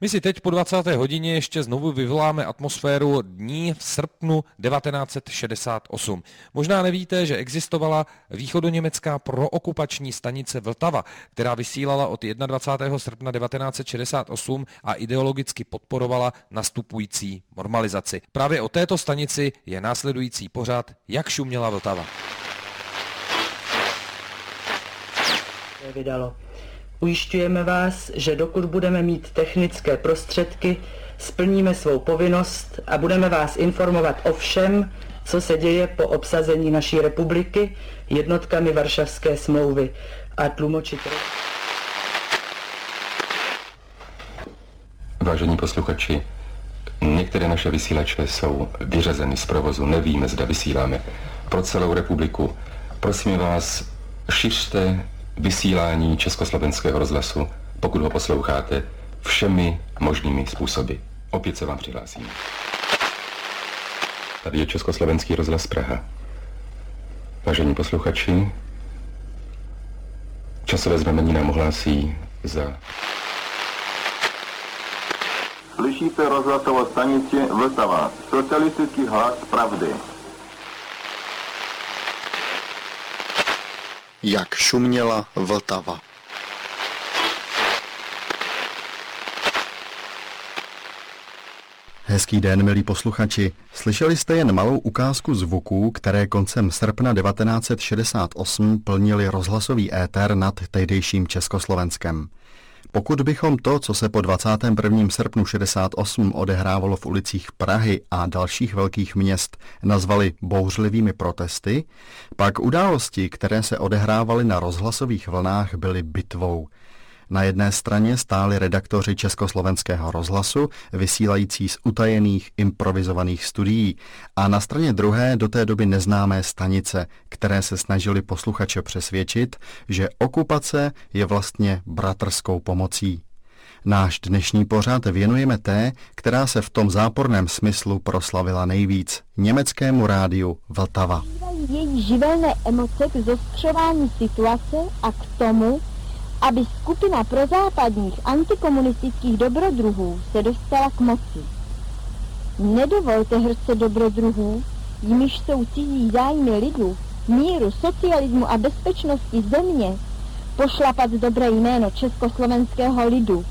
My si teď po 20. hodině ještě znovu vyvoláme atmosféru dní v srpnu 1968. Možná nevíte, že existovala východoněmecká prookupační stanice Vltava, která vysílala od 21. srpna 1968 a ideologicky podporovala nastupující normalizaci. Právě o této stanici je následující pořad Jak šuměla Vltava. Vydalo. Ujišťujeme vás, že dokud budeme mít technické prostředky, splníme svou povinnost a budeme vás informovat o všem, co se děje po obsazení naší republiky jednotkami Varšavské smlouvy a tlumočit. Vážení posluchači, některé naše vysílače jsou vyřazeny z provozu, nevíme, zda vysíláme pro celou republiku. Prosím vás, šiřte vysílání Československého rozhlasu, pokud ho posloucháte, všemi možnými způsoby. Opět se vám přihlásím. Tady je Československý rozhlas Praha. Vážení posluchači, časové znamení nám ohlásí za... Slyšíte rozhlasovou stanici Vltava, socialistický hlas pravdy. Jak šuměla Vltava. Hezký den, milí posluchači. Slyšeli jste jen malou ukázku zvuků, které koncem srpna 1968 plnili rozhlasový éter nad tehdejším Československem. Pokud bychom to, co se po 21. srpnu 68 odehrávalo v ulicích Prahy a dalších velkých měst, nazvali bouřlivými protesty, pak události, které se odehrávaly na rozhlasových vlnách, byly bitvou – na jedné straně stáli redaktoři Československého rozhlasu, vysílající z utajených improvizovaných studií, a na straně druhé do té doby neznámé stanice, které se snažili posluchače přesvědčit, že okupace je vlastně bratrskou pomocí. Náš dnešní pořad věnujeme té, která se v tom záporném smyslu proslavila nejvíc, německému rádiu Vltava. Její živelné emoce k zostřování situace a k tomu, aby skupina prozápadních antikomunistických dobrodruhů se dostala k moci. Nedovolte hrce dobrodruhů, jimiž jsou cizí zájmy lidu, míru, socialismu a bezpečnosti země, pošlapat dobré jméno československého lidu,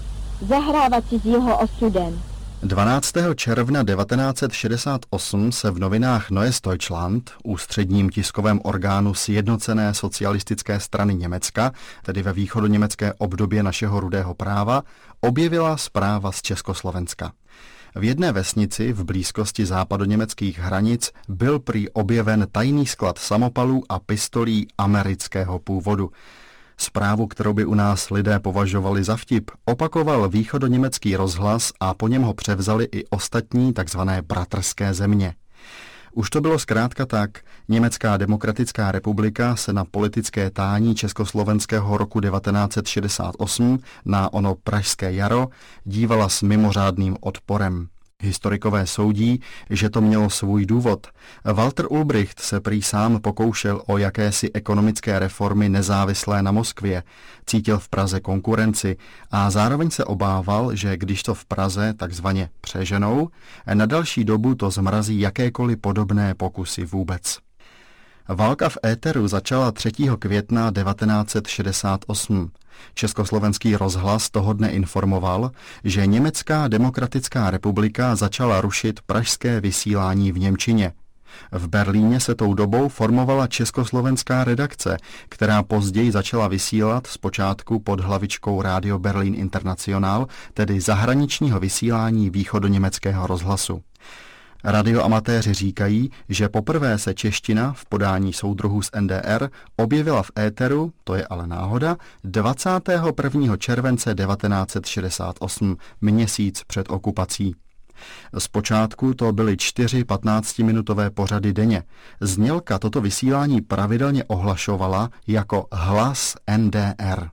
zahrávat si s jeho osudem. 12. června 1968 se v novinách Neues Deutschland, ústředním tiskovém orgánu Sjednocené socialistické strany Německa, tedy ve východoněmecké obdobě našeho rudého práva, objevila zpráva z Československa. V jedné vesnici v blízkosti západoněmeckých hranic byl prý objeven tajný sklad samopalů a pistolí amerického původu. Zprávu, kterou by u nás lidé považovali za vtip, opakoval východoněmecký rozhlas a po něm ho převzali i ostatní takzvané bratrské země. Už to bylo zkrátka tak, Německá demokratická republika se na politické tání československého roku 1968 na ono pražské jaro dívala s mimořádným odporem. Historikové soudí, že to mělo svůj důvod. Walter Ulbricht se prý sám pokoušel o jakési ekonomické reformy nezávislé na Moskvě, cítil v Praze konkurenci a zároveň se obával, že když to v Praze takzvaně přeženou, na další dobu to zmrazí jakékoliv podobné pokusy vůbec. Válka v éteru začala 3. května 1968. Československý rozhlas toho dne informoval, že Německá demokratická republika začala rušit pražské vysílání v Němčině. V Berlíně se tou dobou formovala československá redakce, která později začala vysílat zpočátku pod hlavičkou Radio Berlin International, tedy zahraničního vysílání východoněmeckého rozhlasu. Radioamatéři říkají, že poprvé se čeština v podání soudruhů z NDR objevila v éteru, to je ale náhoda, 21. července 1968, měsíc před okupací. Zpočátku to byly čtyři 15-minutové pořady denně. Znělka toto vysílání pravidelně ohlašovala jako hlas NDR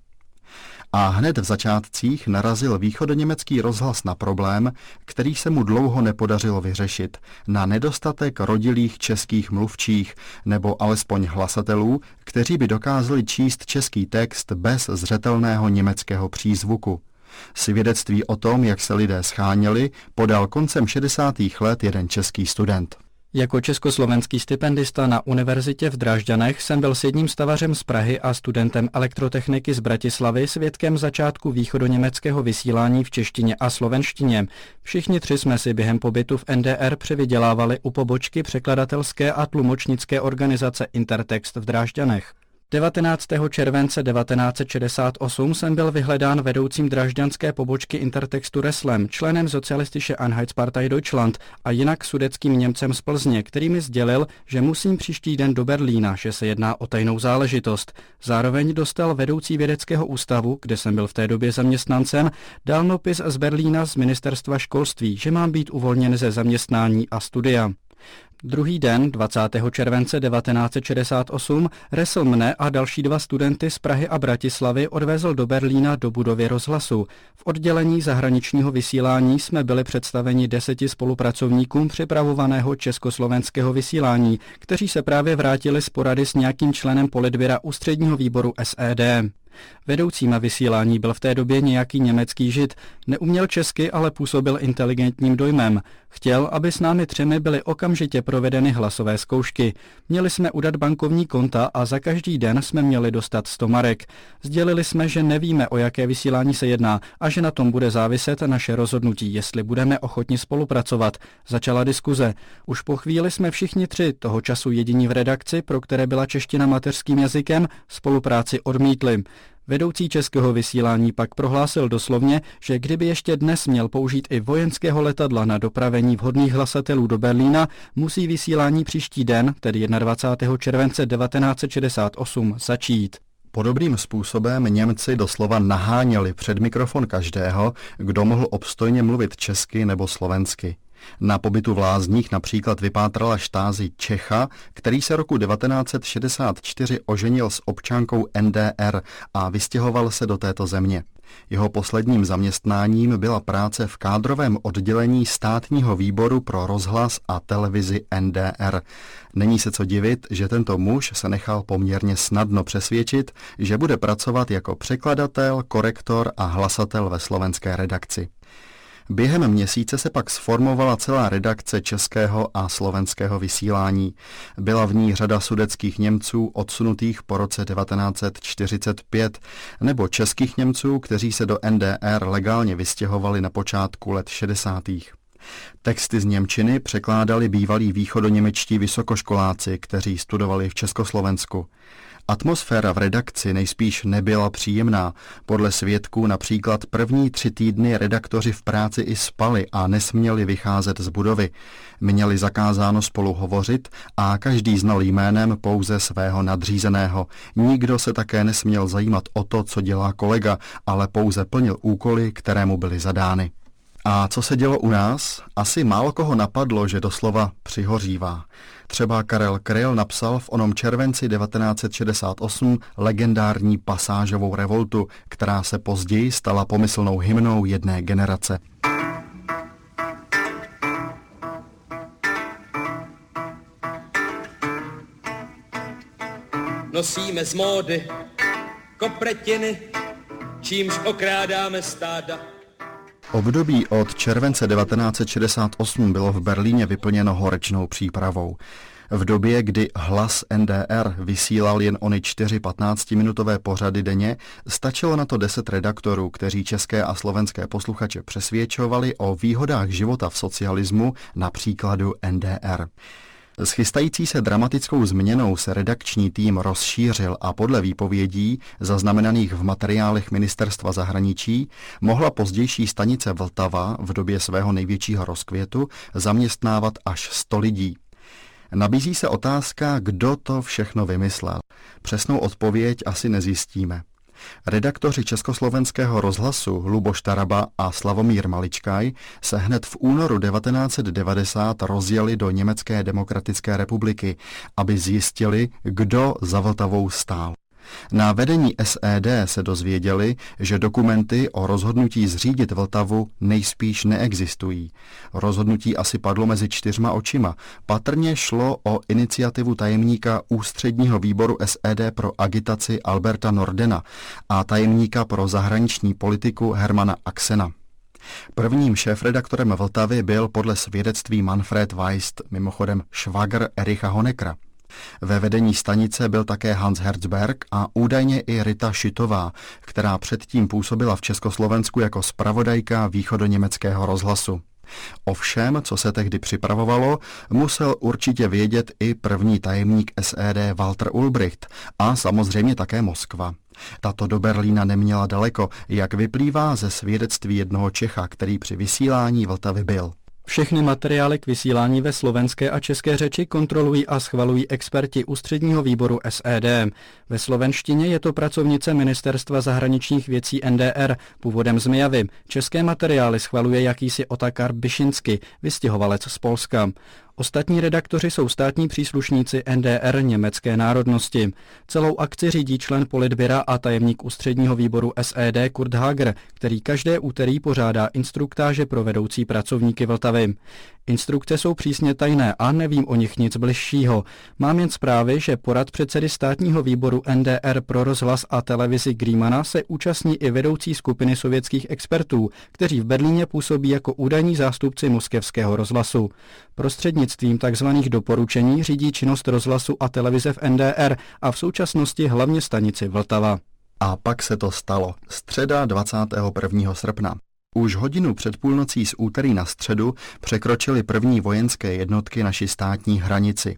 a hned v začátcích narazil východoněmecký rozhlas na problém, který se mu dlouho nepodařilo vyřešit, na nedostatek rodilých českých mluvčích nebo alespoň hlasatelů, kteří by dokázali číst český text bez zřetelného německého přízvuku. Svědectví o tom, jak se lidé scháněli, podal koncem 60. let jeden český student. Jako československý stipendista na univerzitě v Drážďanech jsem byl s jedním stavařem z Prahy a studentem elektrotechniky z Bratislavy svědkem začátku východoněmeckého vysílání v češtině a slovenštině. Všichni tři jsme si během pobytu v NDR převydělávali u pobočky překladatelské a tlumočnické organizace Intertext v Drážďanech. 19. července 1968 jsem byl vyhledán vedoucím dražďanské pobočky Intertextu Reslem, členem socialistische Einheitspartei Deutschland a jinak sudeckým Němcem z Plzně, který mi sdělil, že musím příští den do Berlína, že se jedná o tajnou záležitost. Zároveň dostal vedoucí vědeckého ústavu, kde jsem byl v té době zaměstnancem, dal nopis z Berlína z ministerstva školství, že mám být uvolněn ze zaměstnání a studia. Druhý den, 20. července 1968, Resl mne a další dva studenty z Prahy a Bratislavy odvezl do Berlína do budovy rozhlasu. V oddělení zahraničního vysílání jsme byli představeni deseti spolupracovníkům připravovaného československého vysílání, kteří se právě vrátili z porady s nějakým členem politběra ústředního výboru SED. Vedoucím vysílání byl v té době nějaký německý žid. Neuměl česky, ale působil inteligentním dojmem. Chtěl, aby s námi třemi byly okamžitě provedeny hlasové zkoušky. Měli jsme udat bankovní konta a za každý den jsme měli dostat 100 marek. Sdělili jsme, že nevíme, o jaké vysílání se jedná a že na tom bude záviset naše rozhodnutí, jestli budeme ochotni spolupracovat. Začala diskuze. Už po chvíli jsme všichni tři, toho času jediní v redakci, pro které byla čeština mateřským jazykem, spolupráci odmítli. Vedoucí českého vysílání pak prohlásil doslovně, že kdyby ještě dnes měl použít i vojenského letadla na dopravení vhodných hlasatelů do Berlína, musí vysílání příští den, tedy 21. července 1968, začít. Podobným způsobem Němci doslova naháněli před mikrofon každého, kdo mohl obstojně mluvit česky nebo slovensky. Na pobytu v Lázních například vypátrala štázi Čecha, který se roku 1964 oženil s občankou NDR a vystěhoval se do této země. Jeho posledním zaměstnáním byla práce v kádrovém oddělení státního výboru pro rozhlas a televizi NDR. Není se co divit, že tento muž se nechal poměrně snadno přesvědčit, že bude pracovat jako překladatel, korektor a hlasatel ve slovenské redakci. Během měsíce se pak sformovala celá redakce českého a slovenského vysílání. Byla v ní řada sudeckých Němců odsunutých po roce 1945 nebo českých Němců, kteří se do NDR legálně vystěhovali na počátku let 60. Texty z Němčiny překládali bývalí východoněmečtí vysokoškoláci, kteří studovali v Československu. Atmosféra v redakci nejspíš nebyla příjemná. Podle svědků například první tři týdny redaktoři v práci i spali a nesměli vycházet z budovy. Měli zakázáno spolu hovořit a každý znal jménem pouze svého nadřízeného. Nikdo se také nesměl zajímat o to, co dělá kolega, ale pouze plnil úkoly, které mu byly zadány. A co se dělo u nás? Asi málo koho napadlo, že doslova přihořívá. Třeba Karel Kryl napsal v onom červenci 1968 legendární pasážovou revoltu, která se později stala pomyslnou hymnou jedné generace. Nosíme z módy kopretiny, čímž okrádáme stáda Období od července 1968 bylo v Berlíně vyplněno horečnou přípravou. V době, kdy hlas NDR vysílal jen ony čtyři 15-minutové pořady denně, stačilo na to deset redaktorů, kteří české a slovenské posluchače přesvědčovali o výhodách života v socialismu na příkladu NDR. S chystající se dramatickou změnou se redakční tým rozšířil a podle výpovědí, zaznamenaných v materiálech ministerstva zahraničí, mohla pozdější stanice Vltava v době svého největšího rozkvětu zaměstnávat až 100 lidí. Nabízí se otázka, kdo to všechno vymyslel. Přesnou odpověď asi nezjistíme. Redaktoři Československého rozhlasu Luboš Taraba a Slavomír Maličkaj se hned v únoru 1990 rozjeli do Německé demokratické republiky, aby zjistili, kdo za Vltavou stál. Na vedení SED se dozvěděli, že dokumenty o rozhodnutí zřídit Vltavu nejspíš neexistují. Rozhodnutí asi padlo mezi čtyřma očima. Patrně šlo o iniciativu tajemníka ústředního výboru SED pro agitaci Alberta Nordena a tajemníka pro zahraniční politiku Hermana Axena. Prvním šéfredaktorem Vltavy byl podle svědectví Manfred Weist, mimochodem švagr Ericha Honekra. Ve vedení stanice byl také Hans Herzberg a údajně i Rita Šitová, která předtím působila v Československu jako spravodajka východoněmeckého rozhlasu. O všem, co se tehdy připravovalo, musel určitě vědět i první tajemník SED Walter Ulbricht a samozřejmě také Moskva. Tato do Berlína neměla daleko, jak vyplývá ze svědectví jednoho Čecha, který při vysílání Vltavy byl. Všechny materiály k vysílání ve slovenské a české řeči kontrolují a schvalují experti ústředního výboru SED. Ve slovenštině je to pracovnice Ministerstva zahraničních věcí NDR, původem z Mijavy. České materiály schvaluje jakýsi Otakar Byšinsky, vystěhovalec z Polska. Ostatní redaktoři jsou státní příslušníci NDR německé národnosti. Celou akci řídí člen politběra a tajemník ústředního výboru SED Kurt Hager, který každé úterý pořádá instruktáže pro vedoucí pracovníky Vltavy. Instrukce jsou přísně tajné a nevím o nich nic bližšího. Mám jen zprávy, že porad předsedy státního výboru NDR pro rozhlas a televizi Grímana se účastní i vedoucí skupiny sovětských expertů, kteří v Berlíně působí jako údajní zástupci moskevského rozhlasu. Prostřednictvím tzv. doporučení řídí činnost rozhlasu a televize v NDR a v současnosti hlavně stanici Vltava. A pak se to stalo. Středa 21. srpna. Už hodinu před půlnocí z úterý na středu překročily první vojenské jednotky naši státní hranici.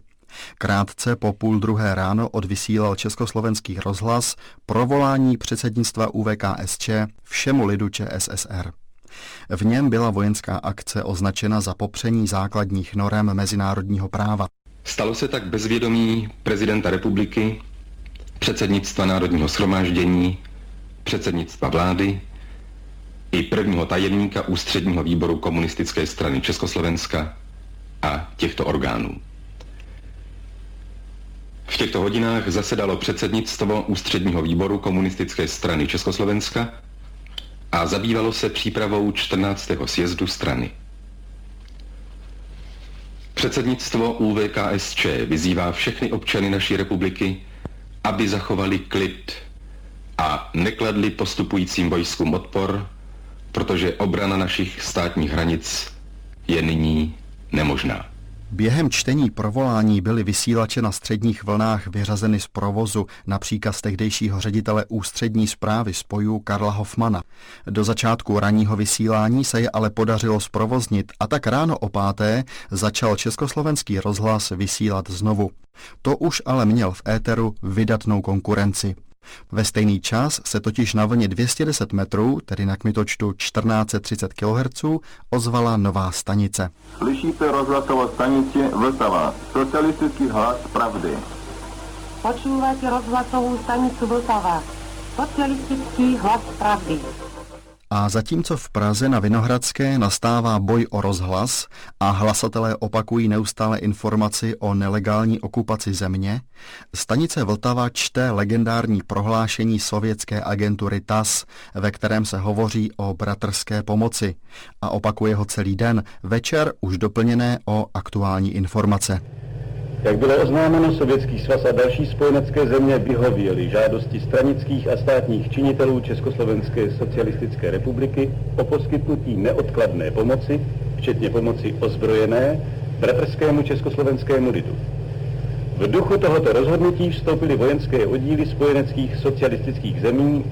Krátce po půl druhé ráno odvysílal československý rozhlas provolání předsednictva UVKSČ všemu lidu ČSSR. V něm byla vojenská akce označena za popření základních norem mezinárodního práva. Stalo se tak bezvědomí prezidenta republiky, předsednictva Národního shromáždění, předsednictva vlády, i prvního tajemníka ústředního výboru komunistické strany Československa a těchto orgánů. V těchto hodinách zasedalo předsednictvo ústředního výboru komunistické strany Československa a zabývalo se přípravou 14. sjezdu strany. Předsednictvo UVKSČ vyzývá všechny občany naší republiky, aby zachovali klid a nekladli postupujícím vojskům odpor protože obrana našich státních hranic je nyní nemožná. Během čtení provolání byly vysílače na středních vlnách vyřazeny z provozu na příkaz tehdejšího ředitele ústřední zprávy spojů Karla Hoffmana. Do začátku ranního vysílání se je ale podařilo zprovoznit a tak ráno o páté začal československý rozhlas vysílat znovu. To už ale měl v éteru vydatnou konkurenci. Ve stejný čas se totiž na vlně 210 metrů, tedy na kmitočtu 1430 kHz, ozvala nová stanice. Slyšíte rozhlasovou stanici Vltava, socialistický hlas pravdy. Počúvate rozhlasovou stanici Vltava, socialistický hlas pravdy. A zatímco v Praze na Vinohradské nastává boj o rozhlas a hlasatelé opakují neustále informaci o nelegální okupaci země, stanice Vltava čte legendární prohlášení sovětské agentury TAS, ve kterém se hovoří o bratrské pomoci a opakuje ho celý den, večer už doplněné o aktuální informace. Jak bylo oznámeno, Sovětský svaz a další spojenecké země vyhověly žádosti stranických a státních činitelů Československé socialistické republiky o poskytnutí neodkladné pomoci, včetně pomoci ozbrojené, bratrskému československému lidu. V duchu tohoto rozhodnutí vstoupily vojenské oddíly spojeneckých socialistických zemí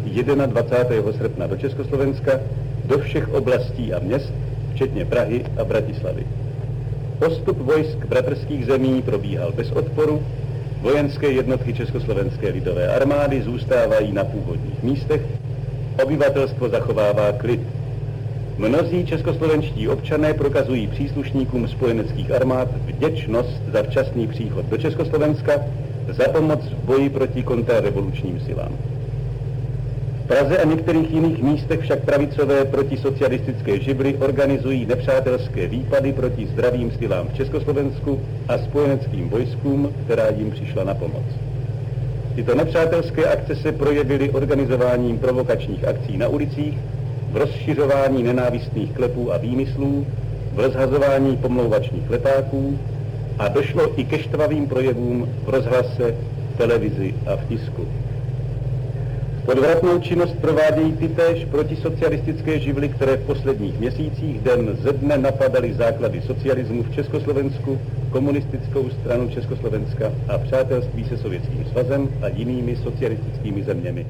21. srpna do Československa do všech oblastí a měst, včetně Prahy a Bratislavy. Postup vojsk bratrských zemí probíhal bez odporu, vojenské jednotky Československé lidové armády zůstávají na původních místech, obyvatelstvo zachovává klid. Mnozí českoslovenští občané prokazují příslušníkům spojeneckých armád vděčnost za včasný příchod do Československa za pomoc v boji proti kontrarevolučním silám. Praze a některých jiných místech však pravicové protisocialistické žibry organizují nepřátelské výpady proti zdravým silám v Československu a spojeneckým vojskům, která jim přišla na pomoc. Tyto nepřátelské akce se projevily organizováním provokačních akcí na ulicích, v rozšiřování nenávistných klepů a výmyslů, v rozhazování pomlouvačních letáků a došlo i ke štvavým projevům v rozhlase, televizi a v tisku. Podvratnou činnost provádějí ty též protisocialistické živly, které v posledních měsících den ze dne napadaly základy socialismu v Československu, komunistickou stranu Československa a přátelství se Sovětským svazem a jinými socialistickými zeměmi.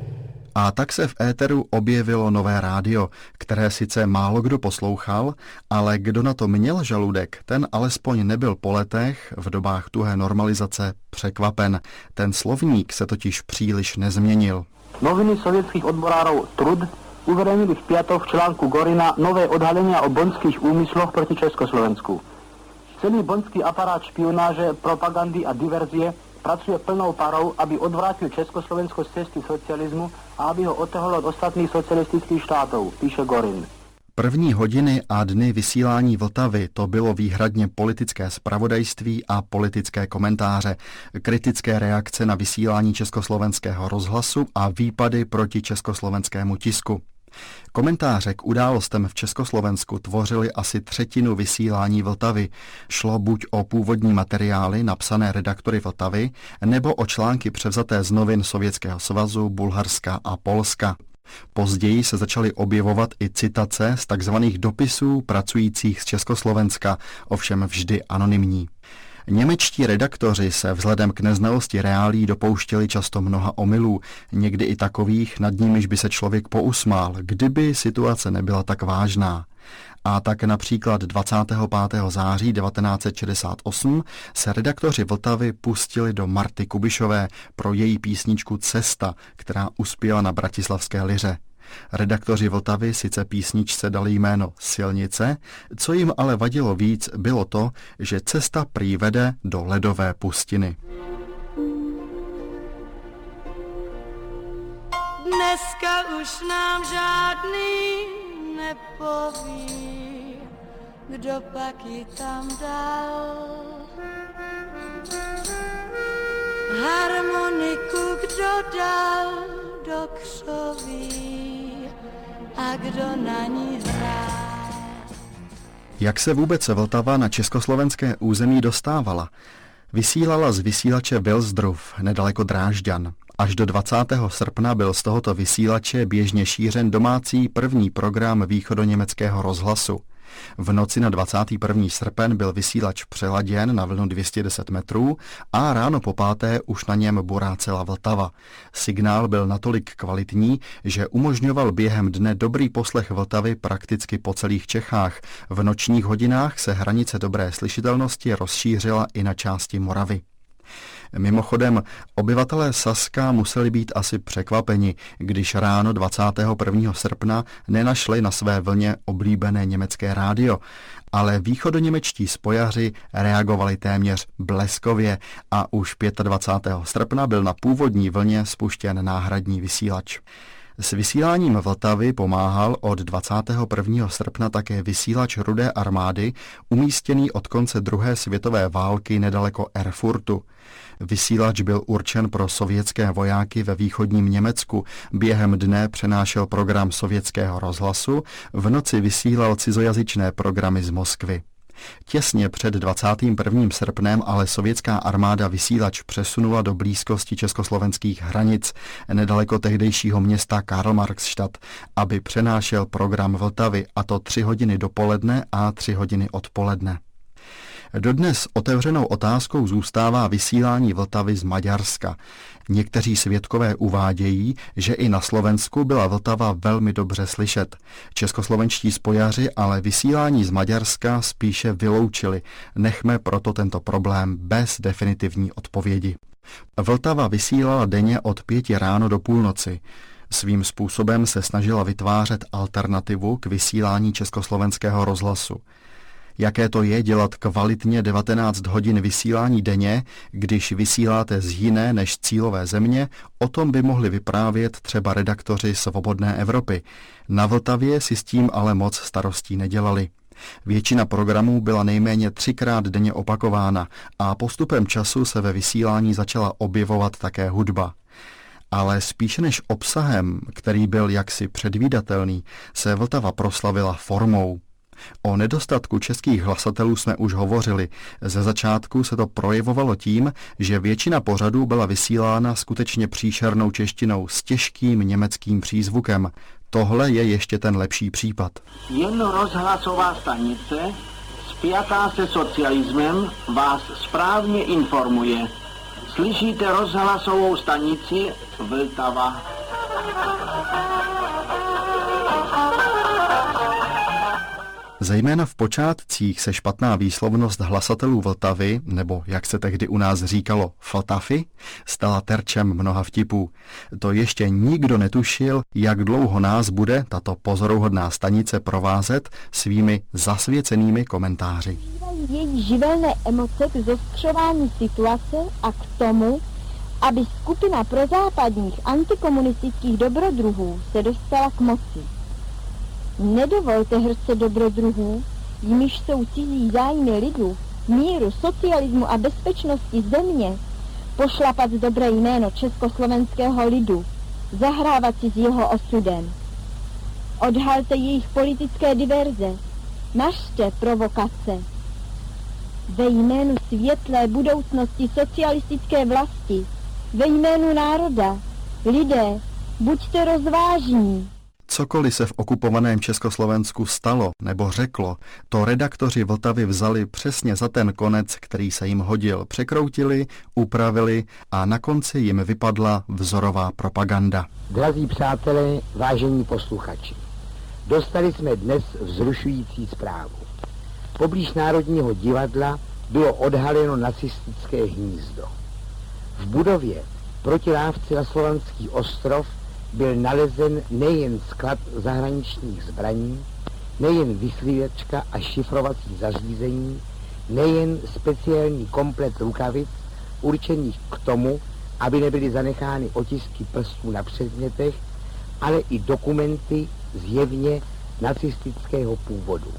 A tak se v éteru objevilo nové rádio, které sice málo kdo poslouchal, ale kdo na to měl žaludek, ten alespoň nebyl po letech, v dobách tuhé normalizace, překvapen. Ten slovník se totiž příliš nezměnil. Noviny sovětských odborárov Trud uverejnili v piatok v článku Gorina nové odhalenia o bonských úmysloch proti Československu. Celý bonský aparát špionáže, propagandy a diverzie pracuje plnou parou, aby odvrátil Československo z cesty socialismu a aby ho otehlo od ostatných socialistických štátov, píše Gorin. První hodiny a dny vysílání Vltavy to bylo výhradně politické spravodajství a politické komentáře, kritické reakce na vysílání československého rozhlasu a výpady proti československému tisku. Komentáře k událostem v Československu tvořily asi třetinu vysílání Vltavy. Šlo buď o původní materiály napsané redaktory Vltavy, nebo o články převzaté z novin Sovětského svazu, Bulharska a Polska. Později se začaly objevovat i citace z tzv. dopisů pracujících z Československa, ovšem vždy anonymní. Němečtí redaktoři se vzhledem k neznalosti reálí dopouštěli často mnoha omylů, někdy i takových, nad nimiž by se člověk pousmál, kdyby situace nebyla tak vážná. A tak například 25. září 1968 se redaktoři Vltavy pustili do Marty Kubišové pro její písničku Cesta, která uspěla na bratislavské liře. Redaktoři Vltavy sice písničce dali jméno Silnice, co jim ale vadilo víc, bylo to, že cesta prý vede do ledové pustiny. Dneska už nám žádný nepoví, kdo pak ji tam dal. Harmoniku kdo dal do křoví a kdo na ní hrál. Jak se vůbec Vltava na československé území dostávala? Vysílala z vysílače Vilsdruf, nedaleko Drážďan. Až do 20. srpna byl z tohoto vysílače běžně šířen domácí první program východoněmeckého rozhlasu. V noci na 21. srpen byl vysílač přeladěn na vlnu 210 metrů a ráno po páté už na něm burá celá Vltava. Signál byl natolik kvalitní, že umožňoval během dne dobrý poslech Vltavy prakticky po celých Čechách. V nočních hodinách se hranice dobré slyšitelnosti rozšířila i na části Moravy. Mimochodem, obyvatelé Saska museli být asi překvapeni, když ráno 21. srpna nenašli na své vlně oblíbené německé rádio, ale východoněmečtí spojaři reagovali téměř bleskově a už 25. srpna byl na původní vlně spuštěn náhradní vysílač. S vysíláním Vltavy pomáhal od 21. srpna také vysílač Rudé armády, umístěný od konce druhé světové války nedaleko Erfurtu. Vysílač byl určen pro sovětské vojáky ve východním Německu. Během dne přenášel program sovětského rozhlasu, v noci vysílal cizojazyčné programy z Moskvy. Těsně před 21. srpnem ale sovětská armáda vysílač přesunula do blízkosti československých hranic nedaleko tehdejšího města Karlmarkstadt, aby přenášel program Vltavy a to tři hodiny dopoledne a tři hodiny odpoledne. Dodnes otevřenou otázkou zůstává vysílání Vltavy z Maďarska. Někteří svědkové uvádějí, že i na Slovensku byla Vltava velmi dobře slyšet. Českoslovenští spojaři ale vysílání z Maďarska spíše vyloučili. Nechme proto tento problém bez definitivní odpovědi. Vltava vysílala denně od pěti ráno do půlnoci. Svým způsobem se snažila vytvářet alternativu k vysílání československého rozhlasu jaké to je dělat kvalitně 19 hodin vysílání denně, když vysíláte z jiné než cílové země, o tom by mohli vyprávět třeba redaktoři Svobodné Evropy. Na Vltavě si s tím ale moc starostí nedělali. Většina programů byla nejméně třikrát denně opakována a postupem času se ve vysílání začala objevovat také hudba. Ale spíše než obsahem, který byl jaksi předvídatelný, se Vltava proslavila formou. O nedostatku českých hlasatelů jsme už hovořili. Ze začátku se to projevovalo tím, že většina pořadů byla vysílána skutečně příšernou češtinou s těžkým německým přízvukem. Tohle je ještě ten lepší případ. Jen rozhlasová stanice, spjatá se socialismem, vás správně informuje. Slyšíte rozhlasovou stanici Vltava. Zejména v počátcích se špatná výslovnost hlasatelů Vltavy, nebo jak se tehdy u nás říkalo Fltafy, stala terčem mnoha vtipů. To ještě nikdo netušil, jak dlouho nás bude tato pozoruhodná stanice provázet svými zasvěcenými komentáři. Její živelné emoce k zostřování situace a k tomu, aby skupina prozápadních antikomunistických dobrodruhů se dostala k moci. Nedovolte hrce dobrodruhů, jimiž jsou cizí zájmy lidu, míru, socialismu a bezpečnosti země, pošlapat dobré jméno československého lidu, zahrávat si s jeho osudem. Odhalte jejich politické diverze, našte provokace. Ve jménu světlé budoucnosti socialistické vlasti, ve jménu národa, lidé, buďte rozvážní. Cokoliv se v okupovaném Československu stalo nebo řeklo, to redaktoři Vltavy vzali přesně za ten konec, který se jim hodil. Překroutili, upravili a na konci jim vypadla vzorová propaganda. Drazí přátelé, vážení posluchači, dostali jsme dnes vzrušující zprávu. Poblíž Národního divadla bylo odhaleno nacistické hnízdo. V budově proti lávci na Slovanský ostrov byl nalezen nejen sklad zahraničních zbraní, nejen vyslívačka a šifrovací zařízení, nejen speciální komplet rukavic určených k tomu, aby nebyly zanechány otisky prstů na předmětech, ale i dokumenty zjevně nacistického původu.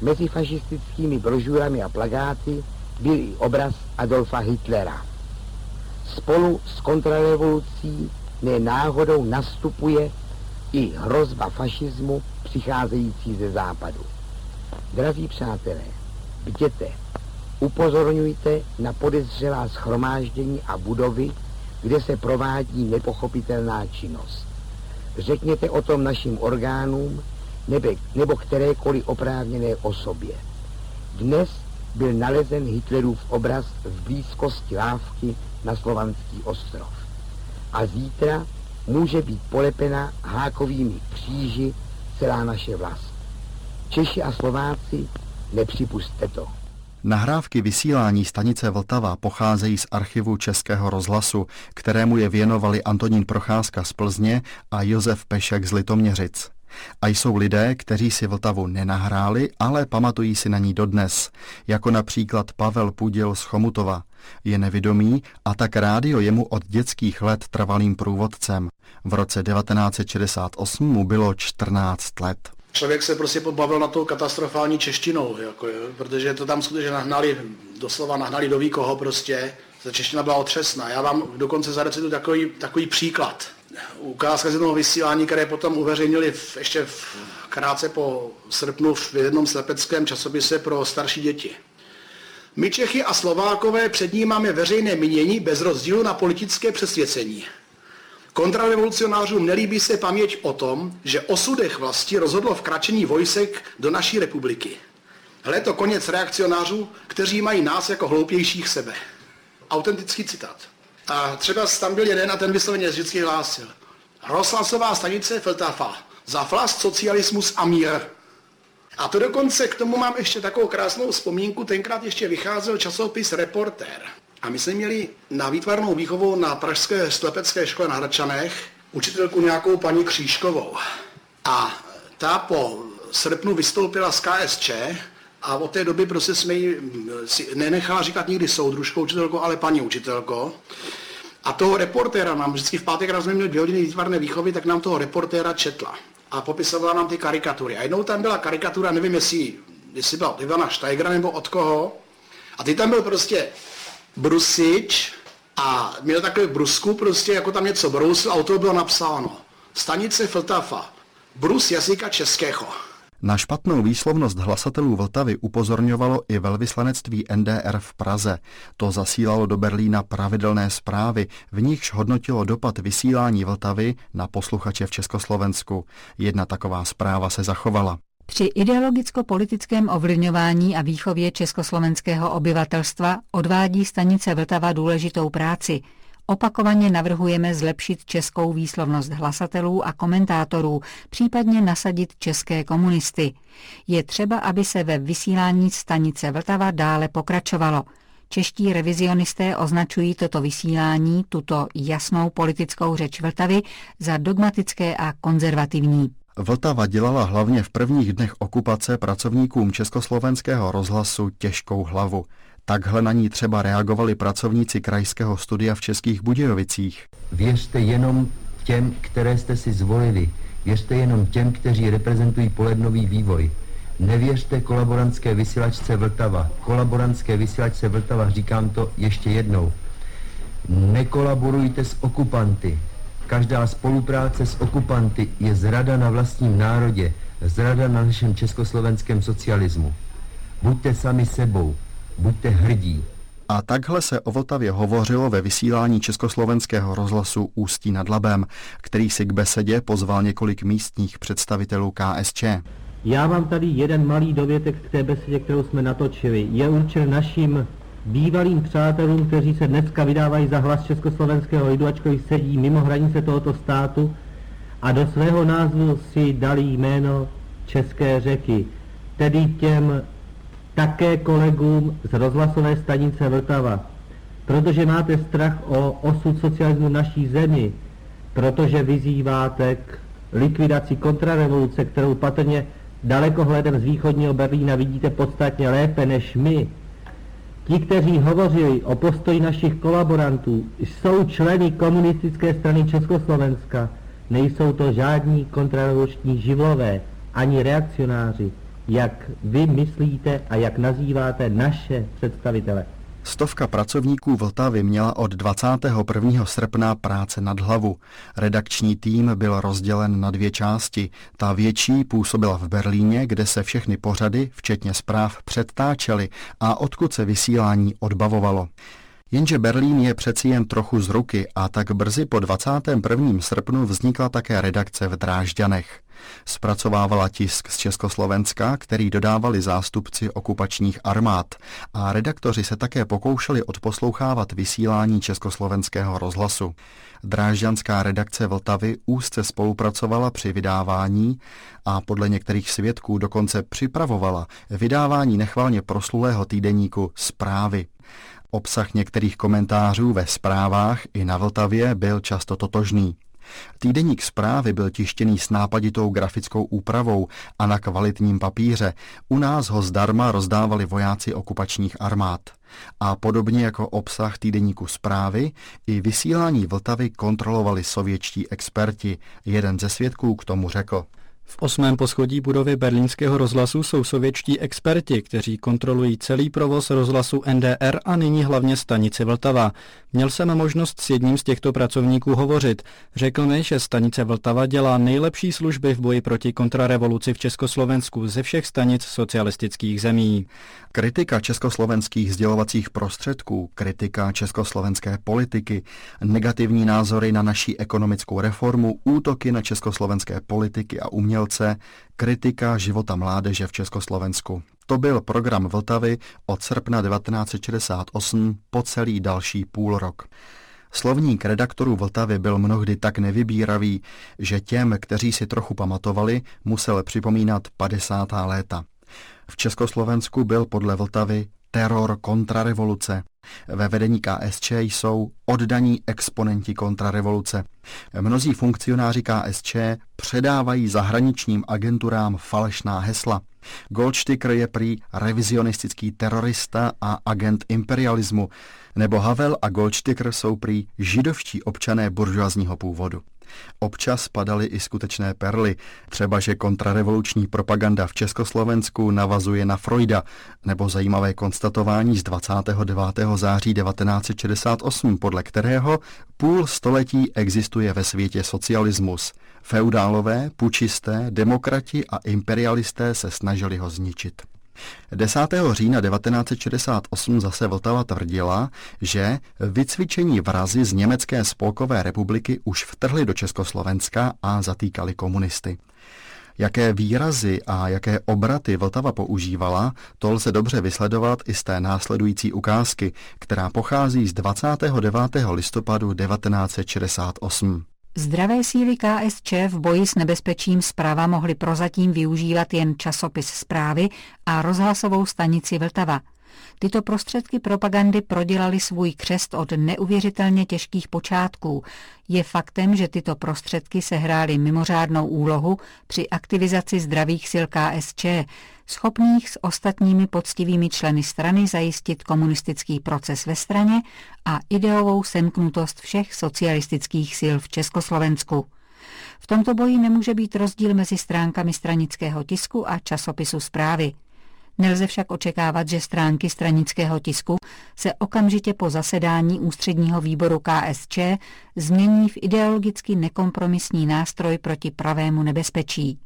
Mezi fašistickými brožurami a plagáty byl i obraz Adolfa Hitlera. Spolu s kontrarevolucí ne náhodou nastupuje i hrozba fašismu přicházející ze západu. Drazí přátelé, bděte, upozorňujte na podezřelá schromáždění a budovy, kde se provádí nepochopitelná činnost. Řekněte o tom našim orgánům nebe, nebo kterékoliv oprávněné osobě. Dnes byl nalezen Hitlerův obraz v blízkosti lávky na Slovanský ostrov a zítra může být polepena hákovými kříži celá naše vlast. Češi a Slováci, nepřipuste to. Nahrávky vysílání stanice Vltava pocházejí z archivu Českého rozhlasu, kterému je věnovali Antonín Procházka z Plzně a Josef Pešek z Litoměřic. A jsou lidé, kteří si Vltavu nenahráli, ale pamatují si na ní dodnes, jako například Pavel Pudil z Chomutova. Je nevědomý a tak rádio jemu od dětských let trvalým průvodcem. V roce 1968 mu bylo 14 let. Člověk se prostě podbavil na tou katastrofální češtinou, jako, protože to tam skutečně nahnali, doslova nahnali do koho prostě. Ta čeština byla otřesná. Já vám dokonce zarecituju takový, takový příklad ukázka z jednoho vysílání, které potom uveřejnili v, ještě v, krátce po srpnu v jednom slepeckém časopise pro starší děti. My Čechy a Slovákové před ním máme veřejné mínění bez rozdílu na politické přesvědcení. Kontrarevolucionářům nelíbí se paměť o tom, že o sudech vlasti rozhodlo vkračení vojsek do naší republiky. Hle to konec reakcionářů, kteří mají nás jako hloupějších sebe. Autentický citát. A třeba tam byl jeden a ten vysloveně vždycky hlásil. Rozhlasová stanice Feltafa. Za vlast, socialismus a mír. A to dokonce k tomu mám ještě takovou krásnou vzpomínku. Tenkrát ještě vycházel časopis Reporter. A my jsme měli na výtvarnou výchovu na Pražské slepecké škole na Hradčanech učitelku nějakou paní Křížkovou. A ta po srpnu vystoupila z KSČ a od té doby prostě jsme ji si nenechala říkat nikdy soudružkou učitelko, ale paní učitelko. A toho reportéra nám vždycky v pátek ráno jsme měli dvě hodiny výtvarné výchovy, tak nám toho reportéra četla. A popisovala nám ty karikatury. A jednou tam byla karikatura, nevím jestli, jestli byla od Ivana Steigera nebo od koho. A ty tam byl prostě Brusič, a měl takové brusku, prostě jako tam něco brousil a o to bylo napsáno. Stanice Vltava, brus jazyka českého. Na špatnou výslovnost hlasatelů Vltavy upozorňovalo i velvyslanectví NDR v Praze. To zasílalo do Berlína pravidelné zprávy, v nichž hodnotilo dopad vysílání Vltavy na posluchače v Československu. Jedna taková zpráva se zachovala. Při ideologicko-politickém ovlivňování a výchově československého obyvatelstva odvádí stanice Vltava důležitou práci. Opakovaně navrhujeme zlepšit českou výslovnost hlasatelů a komentátorů, případně nasadit české komunisty. Je třeba, aby se ve vysílání stanice Vltava dále pokračovalo. Čeští revizionisté označují toto vysílání, tuto jasnou politickou řeč Vltavy, za dogmatické a konzervativní. Vltava dělala hlavně v prvních dnech okupace pracovníkům československého rozhlasu těžkou hlavu. Takhle na ní třeba reagovali pracovníci krajského studia v Českých Budějovicích. Věřte jenom těm, které jste si zvolili. Věřte jenom těm, kteří reprezentují polednový vývoj. Nevěřte kolaborantské vysílačce Vltava. Kolaborantské vysílačce Vltava, říkám to ještě jednou. Nekolaborujte s okupanty. Každá spolupráce s okupanty je zrada na vlastním národě, zrada na našem československém socialismu. Buďte sami sebou, buďte hrdí. A takhle se o Vltavě hovořilo ve vysílání československého rozhlasu Ústí nad Labem, který si k besedě pozval několik místních představitelů KSČ. Já mám tady jeden malý dovětek k té besedě, kterou jsme natočili. Je určen našim bývalým přátelům, kteří se dneska vydávají za hlas československého lidu, ačkoliv sedí mimo hranice tohoto státu a do svého názvu si dali jméno České řeky, tedy těm také kolegům z rozhlasové stanice Vltava. Protože máte strach o osud socialismu naší zemi, protože vyzýváte k likvidaci kontrarevoluce, kterou patrně dalekohledem z východního Berlína vidíte podstatně lépe než my, Ti, kteří hovořili o postoji našich kolaborantů, jsou členy komunistické strany Československa. Nejsou to žádní kontrarevoluční živlové, ani reakcionáři, jak vy myslíte a jak nazýváte naše představitele. Stovka pracovníků Vltavy měla od 21. srpna práce nad hlavu. Redakční tým byl rozdělen na dvě části. Ta větší působila v Berlíně, kde se všechny pořady, včetně zpráv, předtáčely a odkud se vysílání odbavovalo. Jenže Berlín je přeci jen trochu z ruky a tak brzy po 21. srpnu vznikla také redakce v Drážďanech. Zpracovávala tisk z Československa, který dodávali zástupci okupačních armád a redaktoři se také pokoušeli odposlouchávat vysílání československého rozhlasu. Drážďanská redakce Vltavy úzce spolupracovala při vydávání a podle některých svědků dokonce připravovala vydávání nechvalně proslulého týdeníku Zprávy. Obsah některých komentářů ve zprávách i na Vltavě byl často totožný. Týdeník zprávy byl tištěný s nápaditou grafickou úpravou a na kvalitním papíře. U nás ho zdarma rozdávali vojáci okupačních armád. A podobně jako obsah týdeníku zprávy, i vysílání Vltavy kontrolovali sovětští experti. Jeden ze svědků k tomu řekl. V osmém poschodí budovy berlínského rozhlasu jsou sovětští experti, kteří kontrolují celý provoz rozhlasu NDR a nyní hlavně stanici Vltava. Měl jsem možnost s jedním z těchto pracovníků hovořit. Řekl mi, že stanice Vltava dělá nejlepší služby v boji proti kontrarevoluci v Československu ze všech stanic socialistických zemí. Kritika československých sdělovacích prostředků, kritika československé politiky, negativní názory na naší ekonomickou reformu, útoky na československé politiky a umělce, kritika života mládeže v Československu. To byl program Vltavy od srpna 1968 po celý další půl rok. Slovník redaktorů Vltavy byl mnohdy tak nevybíravý, že těm, kteří si trochu pamatovali, musel připomínat 50. léta. V Československu byl podle Vltavy teror kontrarevoluce. Ve vedení KSČ jsou oddaní exponenti kontrarevoluce. Mnozí funkcionáři KSČ předávají zahraničním agenturám falešná hesla. Goldsticker je prý revizionistický terorista a agent imperialismu, nebo Havel a Goldsticker jsou prý židovští občané buržoazního původu. Občas padaly i skutečné perly, třeba že kontrarevoluční propaganda v Československu navazuje na Freuda, nebo zajímavé konstatování z 29. září 1968, podle kterého půl století existuje ve světě socialismus. Feudálové, pučisté, demokrati a imperialisté se snažili ho zničit. 10. října 1968 zase Vltava tvrdila, že vycvičení vrazy z Německé spolkové republiky už vtrhli do Československa a zatýkali komunisty. Jaké výrazy a jaké obraty Vltava používala, to lze dobře vysledovat i z té následující ukázky, která pochází z 29. listopadu 1968. Zdravé síly KSČ v boji s nebezpečím zprava mohly prozatím využívat jen časopis zprávy a rozhlasovou stanici Vltava. Tyto prostředky propagandy prodělaly svůj křest od neuvěřitelně těžkých počátků. Je faktem, že tyto prostředky sehrály mimořádnou úlohu při aktivizaci zdravých sil KSČ, schopných s ostatními poctivými členy strany zajistit komunistický proces ve straně a ideovou semknutost všech socialistických sil v Československu. V tomto boji nemůže být rozdíl mezi stránkami stranického tisku a časopisu zprávy. Nelze však očekávat, že stránky stranického tisku se okamžitě po zasedání ústředního výboru KSČ změní v ideologicky nekompromisní nástroj proti pravému nebezpečí.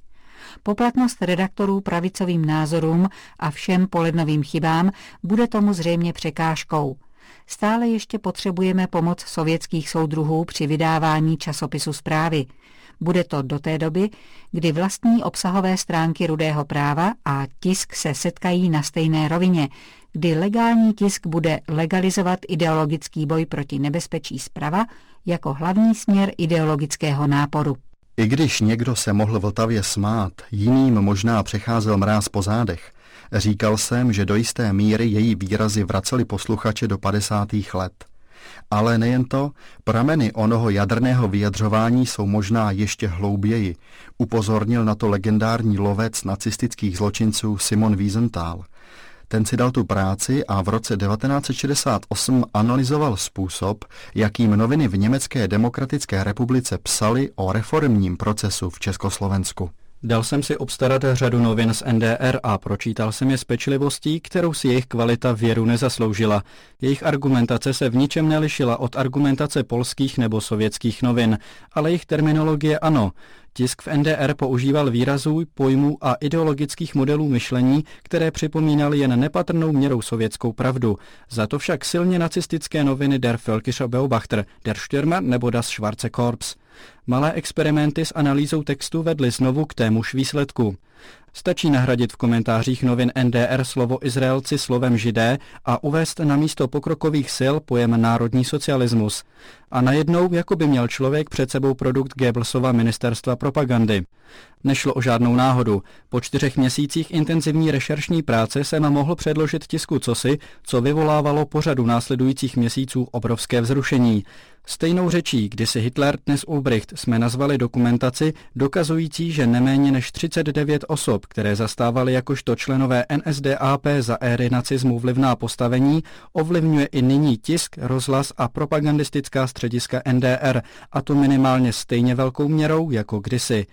Poplatnost redaktorů pravicovým názorům a všem polednovým chybám bude tomu zřejmě překážkou. Stále ještě potřebujeme pomoc sovětských soudruhů při vydávání časopisu zprávy. Bude to do té doby, kdy vlastní obsahové stránky rudého práva a tisk se setkají na stejné rovině, kdy legální tisk bude legalizovat ideologický boj proti nebezpečí zprava jako hlavní směr ideologického náporu. I když někdo se mohl Vltavě smát, jiným možná přecházel mráz po zádech. Říkal jsem, že do jisté míry její výrazy vraceli posluchače do 50. let. Ale nejen to, prameny onoho jaderného vyjadřování jsou možná ještě hlouběji, upozornil na to legendární lovec nacistických zločinců Simon Wiesenthal. Ten si dal tu práci a v roce 1968 analyzoval způsob, jakým noviny v Německé demokratické republice psali o reformním procesu v Československu. Dal jsem si obstarat řadu novin z NDR a pročítal jsem je s pečlivostí, kterou si jejich kvalita věru nezasloužila. Jejich argumentace se v ničem nelišila od argumentace polských nebo sovětských novin, ale jejich terminologie ano. Tisk v NDR používal výrazů, pojmů a ideologických modelů myšlení, které připomínaly jen nepatrnou měrou sovětskou pravdu. Za to však silně nacistické noviny Der Völkischer Beobachter, Der Stürmer nebo Das Schwarze Korps. Malé experimenty s analýzou textu vedly znovu k témuž výsledku. Stačí nahradit v komentářích novin NDR slovo Izraelci slovem židé a uvést na místo pokrokových sil pojem národní socialismus. A najednou, jako by měl člověk před sebou produkt Goebbelsova ministerstva propagandy. Nešlo o žádnou náhodu. Po čtyřech měsících intenzivní rešeršní práce jsem mohl předložit tisku cosi, co vyvolávalo pořadu následujících měsíců obrovské vzrušení. Stejnou řečí, kdysi Hitler, dnes Ulbricht, jsme nazvali dokumentaci dokazující, že neméně než 39 osob, které zastávaly jakožto členové NSDAP za éry nacismu vlivná postavení, ovlivňuje i nyní tisk, rozhlas a propagandistická střediska NDR, a to minimálně stejně velkou měrou jako kdysi.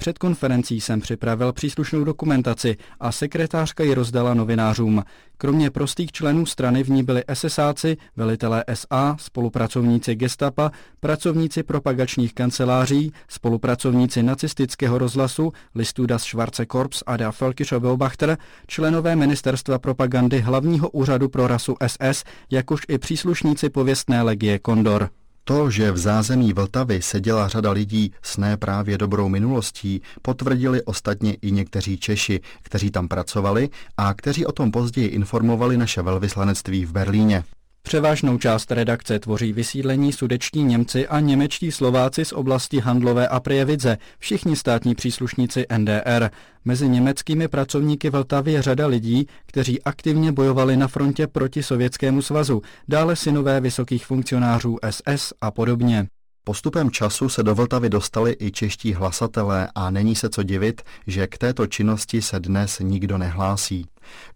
Před konferencí jsem připravil příslušnou dokumentaci a sekretářka ji rozdala novinářům. Kromě prostých členů strany v ní byli SSáci, velitelé SA, spolupracovníci gestapa, pracovníci propagačních kanceláří, spolupracovníci nacistického rozhlasu, listu Das Schwarze Korps a der Völkischer Beobachter, členové ministerstva propagandy hlavního úřadu pro rasu SS, jakož i příslušníci pověstné legie Kondor. To, že v zázemí Vltavy seděla řada lidí s ne právě dobrou minulostí, potvrdili ostatně i někteří Češi, kteří tam pracovali a kteří o tom později informovali naše velvyslanectví v Berlíně. Převážnou část redakce tvoří vysídlení sudeční Němci a němečtí Slováci z oblasti Handlové a Prievidze, všichni státní příslušníci NDR. Mezi německými pracovníky Vltavy je řada lidí, kteří aktivně bojovali na frontě proti Sovětskému svazu, dále synové vysokých funkcionářů SS a podobně. Postupem času se do Vltavy dostali i čeští hlasatelé a není se co divit, že k této činnosti se dnes nikdo nehlásí.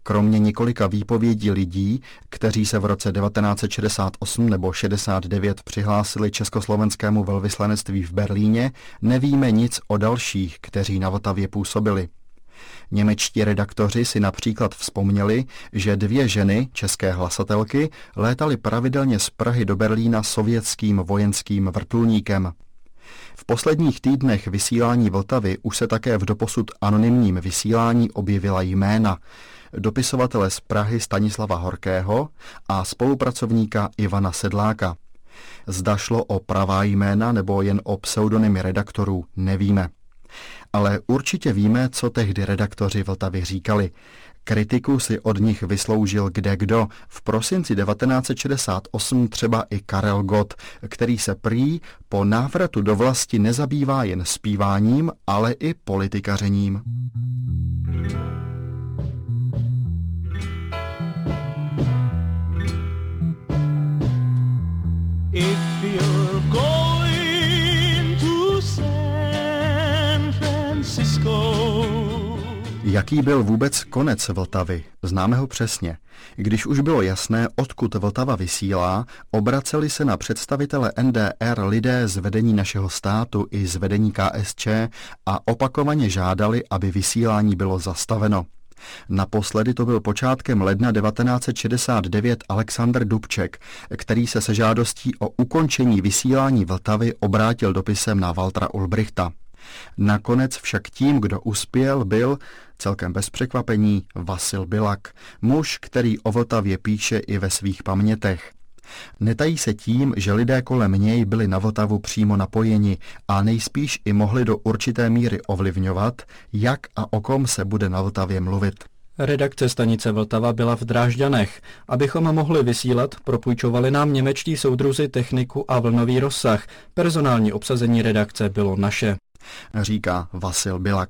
Kromě několika výpovědí lidí, kteří se v roce 1968 nebo 69 přihlásili československému velvyslanectví v Berlíně, nevíme nic o dalších, kteří na Vltavě působili. Němečtí redaktoři si například vzpomněli, že dvě ženy, české hlasatelky, létaly pravidelně z Prahy do Berlína sovětským vojenským vrtulníkem. V posledních týdnech vysílání Vltavy už se také v doposud anonymním vysílání objevila jména dopisovatele z Prahy Stanislava Horkého a spolupracovníka Ivana Sedláka. Zda šlo o pravá jména nebo jen o pseudonymy redaktorů, nevíme. Ale určitě víme, co tehdy redaktoři Vltavy říkali. Kritiku si od nich vysloužil kde kdo. V prosinci 1968 třeba i Karel Gott, který se prý po návratu do vlasti nezabývá jen zpíváním, ale i politikařením. If you're going Francisco Jaký byl vůbec konec Vltavy? Známe ho přesně. Když už bylo jasné, odkud Vltava vysílá, obraceli se na představitele NDR lidé z vedení našeho státu i z vedení KSČ a opakovaně žádali, aby vysílání bylo zastaveno. Naposledy to byl počátkem ledna 1969 Alexander Dubček, který se se žádostí o ukončení vysílání Vltavy obrátil dopisem na Waltra Ulbrichta. Nakonec však tím, kdo uspěl, byl, celkem bez překvapení, Vasil Bilak, muž, který o Vltavě píše i ve svých pamětech. Netají se tím, že lidé kolem něj byli na Vltavu přímo napojeni a nejspíš i mohli do určité míry ovlivňovat, jak a o kom se bude na Vltavě mluvit. Redakce stanice Vltava byla v Drážďanech. Abychom mohli vysílat, propůjčovali nám němečtí soudruzi techniku a vlnový rozsah. Personální obsazení redakce bylo naše. Říká Vasil Bilak.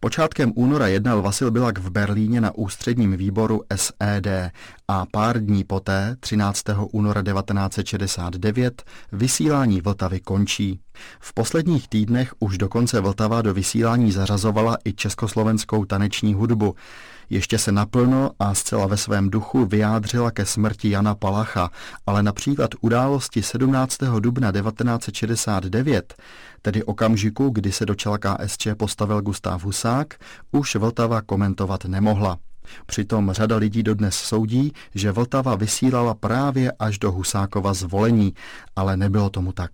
Počátkem února jednal Vasil Bilak v Berlíně na ústředním výboru SED a pár dní poté, 13. února 1969, vysílání Vltavy končí. V posledních týdnech už dokonce Vltava do vysílání zařazovala i československou taneční hudbu. Ještě se naplno a zcela ve svém duchu vyjádřila ke smrti Jana Palacha, ale například události 17. dubna 1969, tedy okamžiku, kdy se do čela KSČ postavil Gustav Husák, už Vltava komentovat nemohla. Přitom řada lidí dodnes soudí, že Vltava vysílala právě až do Husákova zvolení, ale nebylo tomu tak.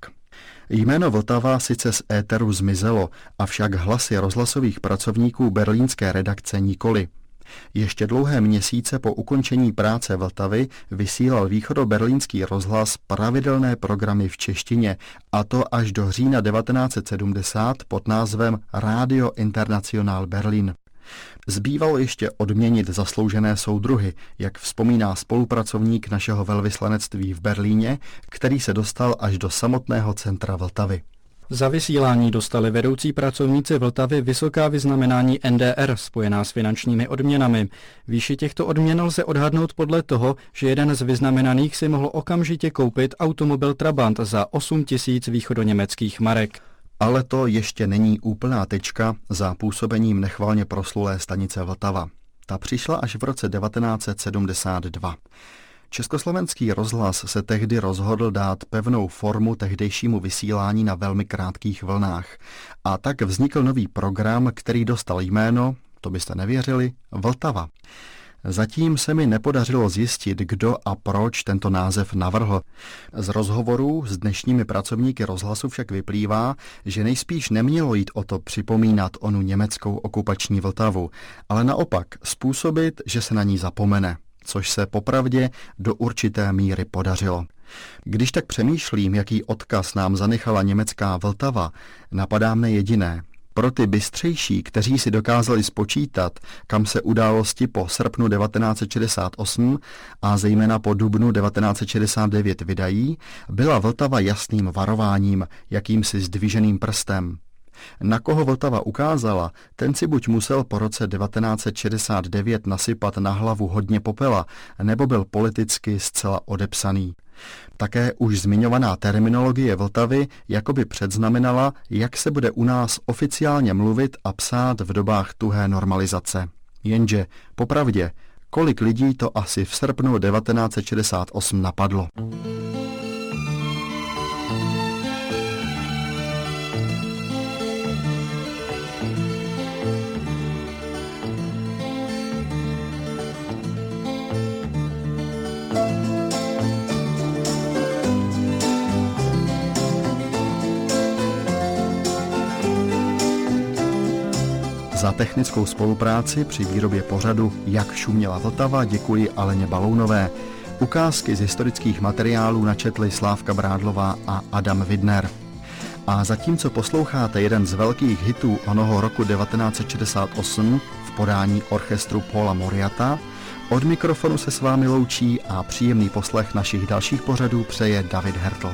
Jméno Vltava sice z éteru zmizelo, avšak hlasy rozhlasových pracovníků berlínské redakce nikoli. Ještě dlouhé měsíce po ukončení práce Vltavy vysílal východoberlínský rozhlas pravidelné programy v češtině, a to až do října 1970 pod názvem Radio International Berlin. Zbývalo ještě odměnit zasloužené soudruhy, jak vzpomíná spolupracovník našeho velvyslanectví v Berlíně, který se dostal až do samotného centra Vltavy. Za vysílání dostali vedoucí pracovníci Vltavy vysoká vyznamenání NDR spojená s finančními odměnami. Výši těchto odměn lze odhadnout podle toho, že jeden z vyznamenaných si mohl okamžitě koupit automobil Trabant za 8 tisíc východoněmeckých marek. Ale to ještě není úplná tečka za působením nechvalně proslulé stanice Vltava. Ta přišla až v roce 1972. Československý rozhlas se tehdy rozhodl dát pevnou formu tehdejšímu vysílání na velmi krátkých vlnách. A tak vznikl nový program, který dostal jméno, to byste nevěřili, Vltava. Zatím se mi nepodařilo zjistit, kdo a proč tento název navrhl. Z rozhovorů s dnešními pracovníky rozhlasu však vyplývá, že nejspíš nemělo jít o to připomínat onu německou okupační Vltavu, ale naopak způsobit, že se na ní zapomene což se popravdě do určité míry podařilo. Když tak přemýšlím, jaký odkaz nám zanechala německá Vltava, napadá mne jediné. Pro ty bystřejší, kteří si dokázali spočítat, kam se události po srpnu 1968 a zejména po dubnu 1969 vydají, byla Vltava jasným varováním, jakýmsi zdviženým prstem. Na koho Vltava ukázala, ten si buď musel po roce 1969 nasypat na hlavu hodně popela, nebo byl politicky zcela odepsaný. Také už zmiňovaná terminologie Vltavy jakoby předznamenala, jak se bude u nás oficiálně mluvit a psát v dobách tuhé normalizace. Jenže, popravdě, kolik lidí to asi v srpnu 1968 napadlo. Za technickou spolupráci při výrobě pořadu Jak šuměla Vltava děkuji Aleně Balounové. Ukázky z historických materiálů načetli Slávka Brádlová a Adam Vidner. A zatímco posloucháte jeden z velkých hitů onoho roku 1968 v podání orchestru Paula Moriata, od mikrofonu se s vámi loučí a příjemný poslech našich dalších pořadů přeje David Hertl.